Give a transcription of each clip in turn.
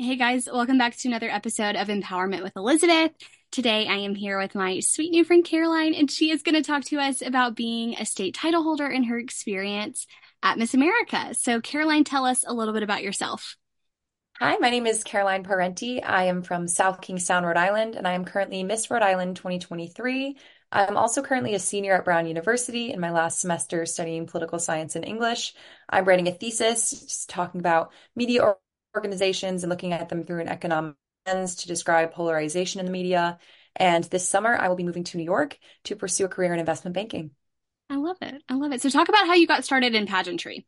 Hey guys, welcome back to another episode of Empowerment with Elizabeth. Today I am here with my sweet new friend Caroline, and she is going to talk to us about being a state title holder and her experience at Miss America. So, Caroline, tell us a little bit about yourself. Hi, my name is Caroline Parente. I am from South Kingstown, Rhode Island, and I am currently Miss Rhode Island 2023. I'm also currently a senior at Brown University in my last semester studying political science and English. I'm writing a thesis talking about media organizations and looking at them through an economic lens to describe polarization in the media. And this summer, I will be moving to New York to pursue a career in investment banking. I love it. I love it. So, talk about how you got started in pageantry.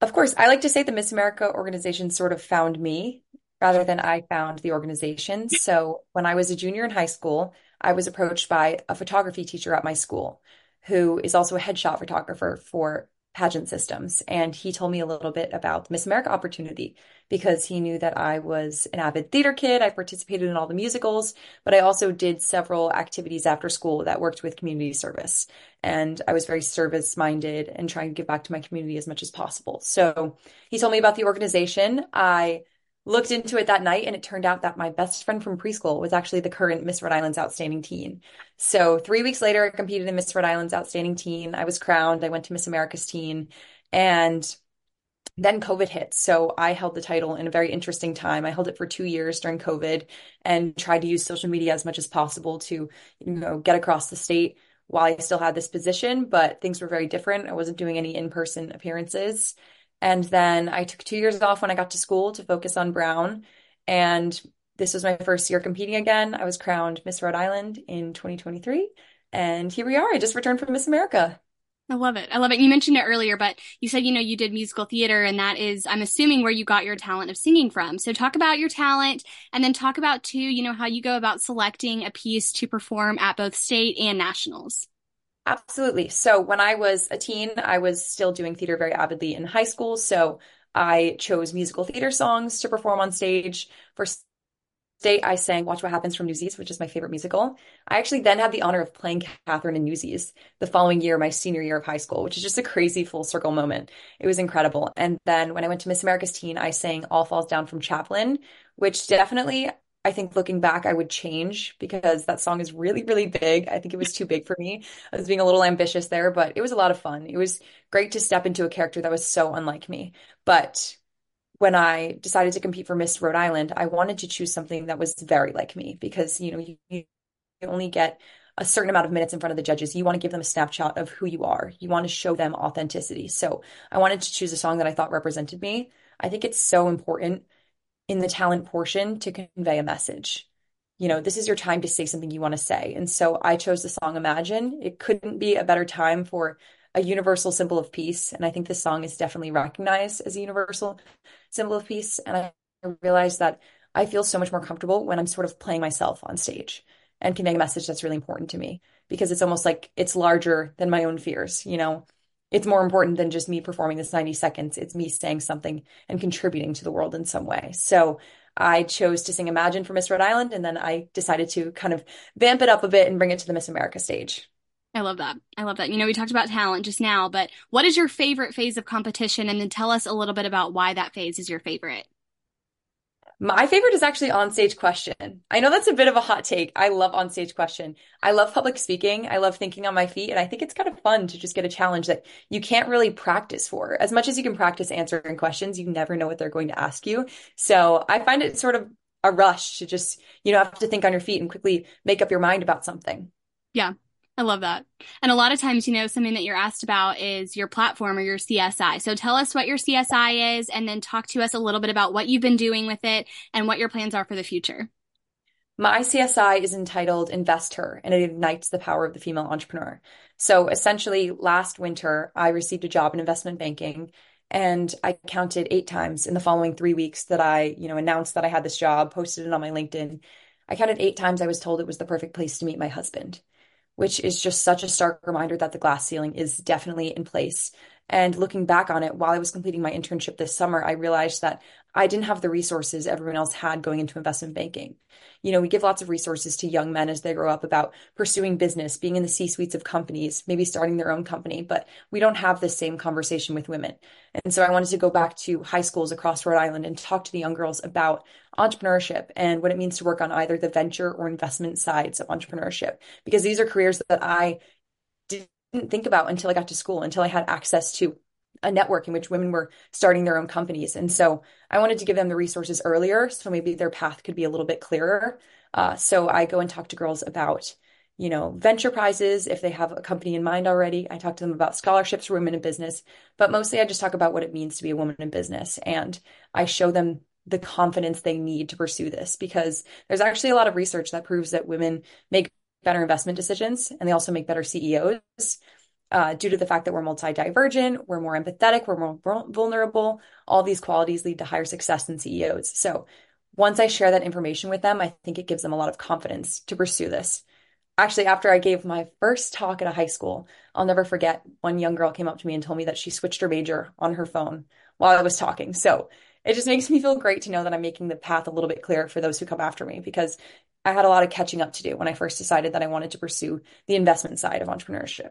Of course, I like to say the Miss America organization sort of found me rather than I found the organization. So, when I was a junior in high school, I was approached by a photography teacher at my school who is also a headshot photographer for pageant systems. And he told me a little bit about Miss America opportunity because he knew that I was an avid theater kid. I participated in all the musicals, but I also did several activities after school that worked with community service. And I was very service minded and trying to give back to my community as much as possible. So he told me about the organization. I looked into it that night and it turned out that my best friend from preschool was actually the current Miss Rhode Island's Outstanding Teen. So three weeks later, I competed in Miss Rhode Island's Outstanding Teen. I was crowned. I went to Miss America's Teen and then COVID hit. So I held the title in a very interesting time. I held it for two years during COVID and tried to use social media as much as possible to, you know, get across the state while I still had this position, but things were very different. I wasn't doing any in-person appearances. And then I took two years off when I got to school to focus on Brown. And this was my first year competing again. I was crowned Miss Rhode Island in 2023. And here we are. I just returned from Miss America. I love it. I love it. You mentioned it earlier, but you said, you know, you did musical theater, and that is, I'm assuming, where you got your talent of singing from. So talk about your talent and then talk about, too, you know, how you go about selecting a piece to perform at both state and nationals. Absolutely. So when I was a teen, I was still doing theater very avidly in high school. So I chose musical theater songs to perform on stage. For state, I sang Watch What Happens from Newsies, which is my favorite musical. I actually then had the honor of playing Catherine in Newsies the following year, my senior year of high school, which is just a crazy full circle moment. It was incredible. And then when I went to Miss America's Teen, I sang All Falls Down from Chaplin, which definitely I think looking back, I would change because that song is really, really big. I think it was too big for me. I was being a little ambitious there, but it was a lot of fun. It was great to step into a character that was so unlike me. But when I decided to compete for Miss Rhode Island, I wanted to choose something that was very like me because, you know, you, you only get a certain amount of minutes in front of the judges. You want to give them a snapshot of who you are. You want to show them authenticity. So I wanted to choose a song that I thought represented me. I think it's so important in the talent portion to convey a message. You know, this is your time to say something you want to say. And so I chose the song Imagine. It couldn't be a better time for a universal symbol of peace. And I think this song is definitely recognized as a universal symbol of peace. And I realized that I feel so much more comfortable when I'm sort of playing myself on stage and conveying a message that's really important to me because it's almost like it's larger than my own fears. You know, it's more important than just me performing this 90 seconds. It's me saying something and contributing to the world in some way. So I chose to sing Imagine for Miss Rhode Island, and then I decided to kind of vamp it up a bit and bring it to the Miss America stage. I love that. I love that. You know, we talked about talent just now, but what is your favorite phase of competition? And then tell us a little bit about why that phase is your favorite. My favorite is actually on stage question. I know that's a bit of a hot take. I love on stage question. I love public speaking. I love thinking on my feet. And I think it's kind of fun to just get a challenge that you can't really practice for. As much as you can practice answering questions, you never know what they're going to ask you. So I find it sort of a rush to just, you know, have to think on your feet and quickly make up your mind about something. Yeah, I love that. And a lot of times, you know, something that you're asked about is your platform or your CSI. So tell us what your CSI is and then talk to us a little bit about what you've been doing with it and what your plans are for the future. My CSI is entitled Invest Her and it ignites the power of the female entrepreneur. So essentially, last winter, I received a job in investment banking and I counted eight times in the following three weeks that I, you know, announced that I had this job, posted it on my LinkedIn. I counted eight times I was told it was the perfect place to meet my husband which is just such a stark reminder that the glass ceiling is definitely in place And looking back on it, while I was completing my internship this summer, I realized that I didn't have the resources everyone else had going into investment banking. You know, we give lots of resources to young men as they grow up about pursuing business, being in the C suites of companies, maybe starting their own company, but we don't have the same conversation with women. And so I wanted to go back to high schools across Rhode Island and talk to the young girls about entrepreneurship and what it means to work on either the venture or investment sides of entrepreneurship, because these are careers that I didn't think about until I got to school, until I had access to a network in which women were starting their own companies. And so I wanted to give them the resources earlier so maybe their path could be a little bit clearer. Uh, so I go and talk to girls about, you know, venture prizes if they have a company in mind already. I talk to them about scholarships for women in business, but mostly I just talk about what it means to be a woman in business. And I show them the confidence they need to pursue this because there's actually a lot of research that proves that women make better investment decisions and they also make better CEOs uh, due to the fact that we're multi-divergent, we're more empathetic, we're more vulnerable. All these qualities lead to higher success than CEOs. So once I share that information with them, I think it gives them a lot of confidence to pursue this. Actually, after I gave my first talk at a high school, I'll never forget one young girl came up to me and told me that she switched her major on her phone while I was talking. So it just makes me feel great to know that I'm making the path a little bit clearer for those who come after me because I had a lot of catching up to do when I first decided that I wanted to pursue the investment side of entrepreneurship.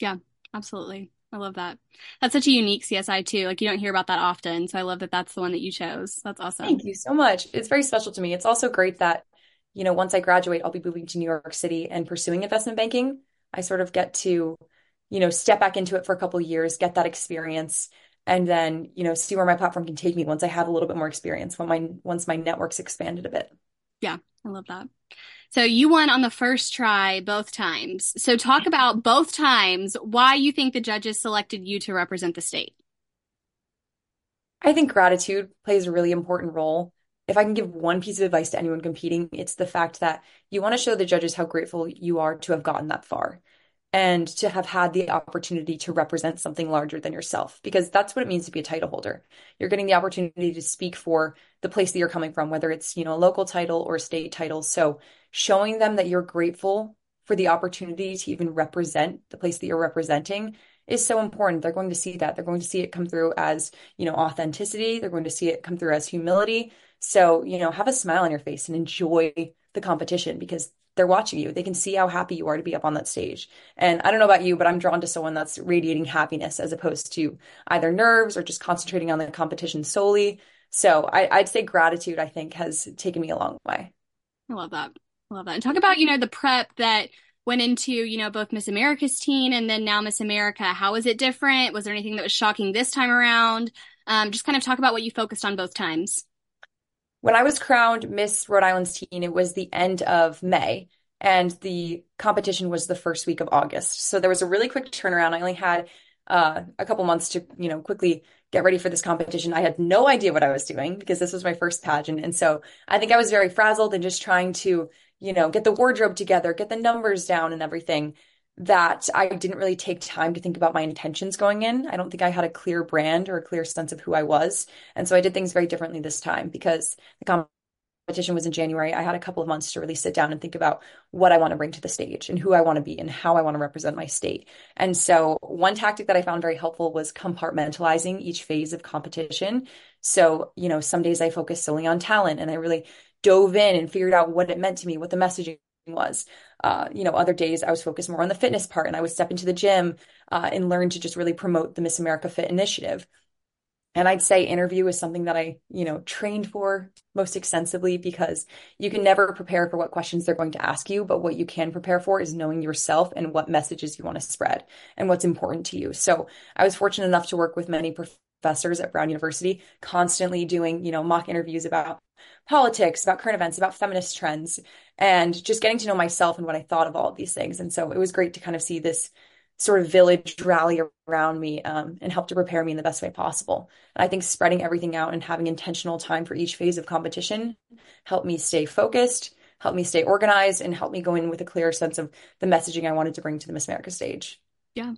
Yeah, absolutely. I love that. That's such a unique CSI too. Like you don't hear about that often. So I love that that's the one that you chose. That's awesome. Thank you so much. It's very special to me. It's also great that, you know, once I graduate, I'll be moving to New York City and pursuing investment banking. I sort of get to, you know, step back into it for a couple years, get that experience, and then, you know, see where my platform can take me once I have a little bit more experience, when my once my network's expanded a bit. Yeah, I love that. So you won on the first try both times. So talk about both times why you think the judges selected you to represent the state. I think gratitude plays a really important role. If I can give one piece of advice to anyone competing, it's the fact that you want to show the judges how grateful you are to have gotten that far and to have had the opportunity to represent something larger than yourself because that's what it means to be a title holder. You're getting the opportunity to speak for the place that you're coming from whether it's you know a local title or a state title. So showing them that you're grateful for the opportunity to even represent the place that you're representing is so important. They're going to see that. They're going to see it come through as you know authenticity. They're going to see it come through as humility. So you know have a smile on your face and enjoy the competition because they're watching you. They can see how happy you are to be up on that stage. And I don't know about you, but I'm drawn to someone that's radiating happiness as opposed to either nerves or just concentrating on the competition solely. So I, would say gratitude, I think, has taken me a long way. I love that. I love that. And talk about, you know, the prep that went into, you know, both Miss America's teen and then now Miss America. How was it different? Was there anything that was shocking this time around? Um, just kind of talk about what you focused on both times. When I was crowned Miss Rhode Island's teen, it was the end of May and the competition was the first week of August. So there was a really quick turnaround. I only had uh, a couple months to, you know, quickly get ready for this competition. I had no idea what I was doing because this was my first pageant. And so I think I was very frazzled and just trying to, you know, get the wardrobe together, get the numbers down and everything that I didn't really take time to think about my intentions going in. I don't think I had a clear brand or a clear sense of who I was. And so I did things very differently this time because the competition was in January. I had a couple of months to really sit down and think about what I want to bring to the stage and who I want to be and how I want to represent my state. And so one tactic that I found very helpful was compartmentalizing each phase of competition. So, you know, some days I focused solely on talent and I really dove in and figured out what it meant to me, what the messaging was. Uh, you know, other days I was focused more on the fitness part and I would step into the gym uh, and learn to just really promote the Miss America Fit initiative. And I'd say interview is something that I, you know, trained for most extensively because you can never prepare for what questions they're going to ask you, but what you can prepare for is knowing yourself and what messages you want to spread and what's important to you. So I was fortunate enough to work with many professors at Brown University, constantly doing, you know, mock interviews about politics, about current events, about feminist trends, and just getting to know myself and what I thought of all of these things. And so it was great to kind of see this sort of village rally around me um, and help to prepare me in the best way possible. And I think spreading everything out and having intentional time for each phase of competition helped me stay focused, helped me stay organized, and helped me go in with a clear sense of the messaging I wanted to bring to the Miss America stage. Yeah,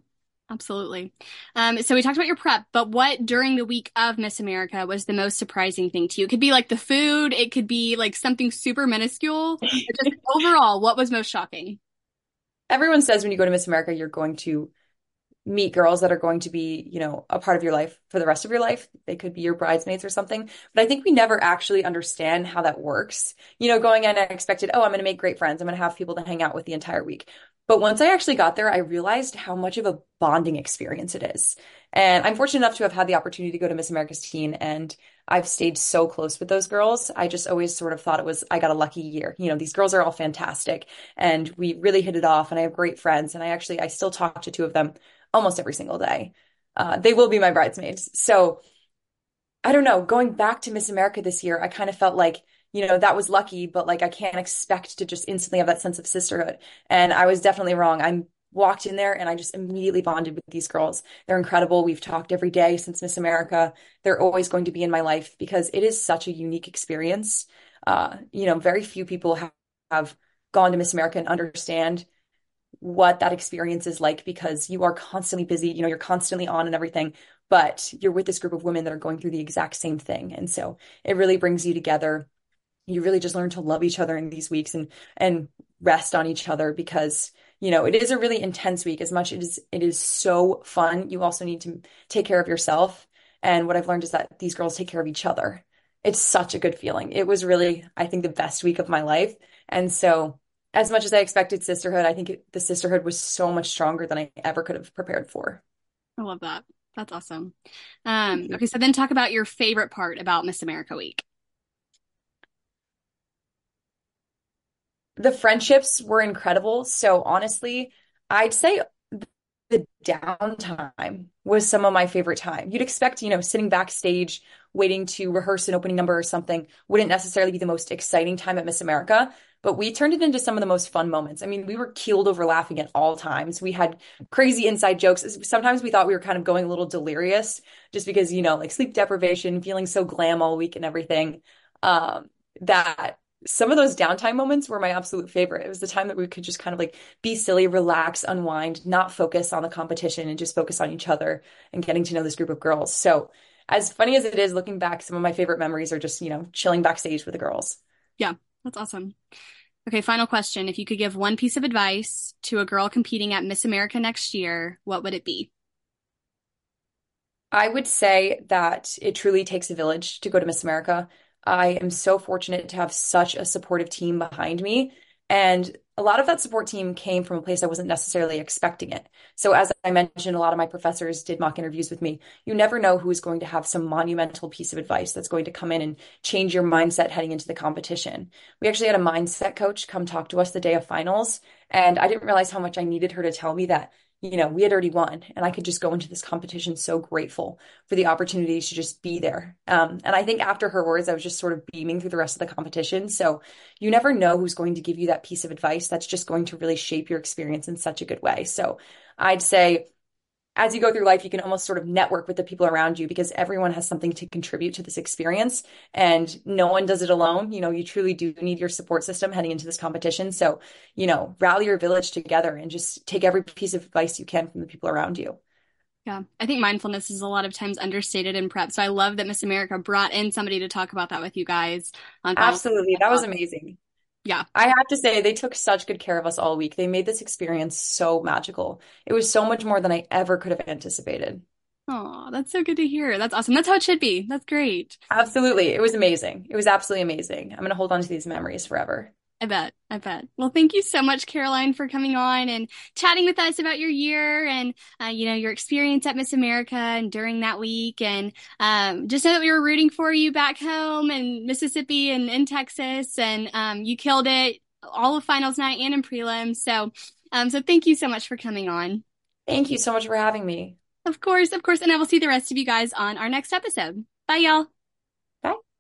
Absolutely. Um, so we talked about your prep, but what during the week of Miss America was the most surprising thing to you? It could be like the food, it could be like something super minuscule. just overall, what was most shocking? Everyone says when you go to Miss America, you're going to meet girls that are going to be, you know, a part of your life for the rest of your life. They could be your bridesmaids or something. But I think we never actually understand how that works. You know, going in, I expected, oh, I'm going to make great friends. I'm going to have people to hang out with the entire week. But once I actually got there, I realized how much of a bonding experience it is. And I'm fortunate enough to have had the opportunity to go to Miss America's teen, and I've stayed so close with those girls. I just always sort of thought it was, I got a lucky year. You know, these girls are all fantastic, and we really hit it off, and I have great friends. And I actually, I still talk to two of them almost every single day. Uh, they will be my bridesmaids. So I don't know, going back to Miss America this year, I kind of felt like, you know, that was lucky, but like I can't expect to just instantly have that sense of sisterhood. And I was definitely wrong. I'm walked in there and I just immediately bonded with these girls. They're incredible. We've talked every day since Miss America. They're always going to be in my life because it is such a unique experience. Uh, you know, very few people have, have gone to Miss America and understand what that experience is like because you are constantly busy, you know, you're constantly on and everything, but you're with this group of women that are going through the exact same thing. And so it really brings you together. You really just learn to love each other in these weeks and and rest on each other because you know it is a really intense week. As much as it is so fun you also need to take care of yourself. And what i've learned is that these girls take care of each other. It's such a good feeling. It was really i think the best week of my life. And so as much as I expected sisterhood, I think it, the sisterhood was so much stronger than I ever could have prepared for. I love that. That's awesome. Um, okay, so then talk about your favorite part about Miss America Week. The friendships were incredible. So honestly, I'd say the downtime was some of my favorite time. You'd expect, you know, sitting backstage waiting to rehearse an opening number or something wouldn't necessarily be the most exciting time at Miss America but we turned it into some of the most fun moments. I mean, we were keeled over laughing at all times. We had crazy inside jokes. Sometimes we thought we were kind of going a little delirious just because, you know, like sleep deprivation, feeling so glam all week and everything. Um, that some of those downtime moments were my absolute favorite. It was the time that we could just kind of like be silly, relax, unwind, not focus on the competition and just focus on each other and getting to know this group of girls. So, as funny as it is looking back, some of my favorite memories are just, you know, chilling backstage with the girls. Yeah, that's awesome. Okay, final question. If you could give one piece of advice to a girl competing at Miss America next year, what would it be? I would say that it truly takes a village to go to Miss America. I am so fortunate to have such a supportive team behind me. And a lot of that support team came from a place I wasn't necessarily expecting it. So, as I mentioned, a lot of my professors did mock interviews with me. You never know who's going to have some monumental piece of advice that's going to come in and change your mindset heading into the competition. We actually had a mindset coach come talk to us the day of finals, and I didn't realize how much I needed her to tell me that you know, we had already won and I could just go into this competition so grateful for the opportunity to just be there. Um, and I think after her words, I was just sort of beaming through the rest of the competition. So you never know who's going to give you that piece of advice that's just going to really shape your experience in such a good way. So I'd say as you go through life, you can almost sort of network with the people around you because everyone has something to contribute to this experience and no one does it alone. You know, you truly do need your support system heading into this competition. So, you know, rally your village together and just take every piece of advice you can from the people around you. Yeah, I think mindfulness is a lot of times understated in prep. So I love that Miss America brought in somebody to talk about that with you guys. Absolutely. That was amazing yeah. I have to say, they took such good care of us all week. They made this experience so magical. It was so much more than I ever could have anticipated. Oh, that's so good to hear. That's awesome. That's how it should be. That's great. Absolutely. It was amazing. It was absolutely amazing. I'm going to hold on to these memories forever. I bet. I bet. Well, thank you so much, Caroline, for coming on and chatting with us about your year and, uh, you know, your experience at Miss America and during that week. And um, just know that we were rooting for you back home in Mississippi and in Texas. And um, you killed it all of finals night and in prelims. So, um, so thank you so much for coming on. Thank you so much for having me. Of course, of course. And I will see the rest of you guys on our next episode. Bye, y'all.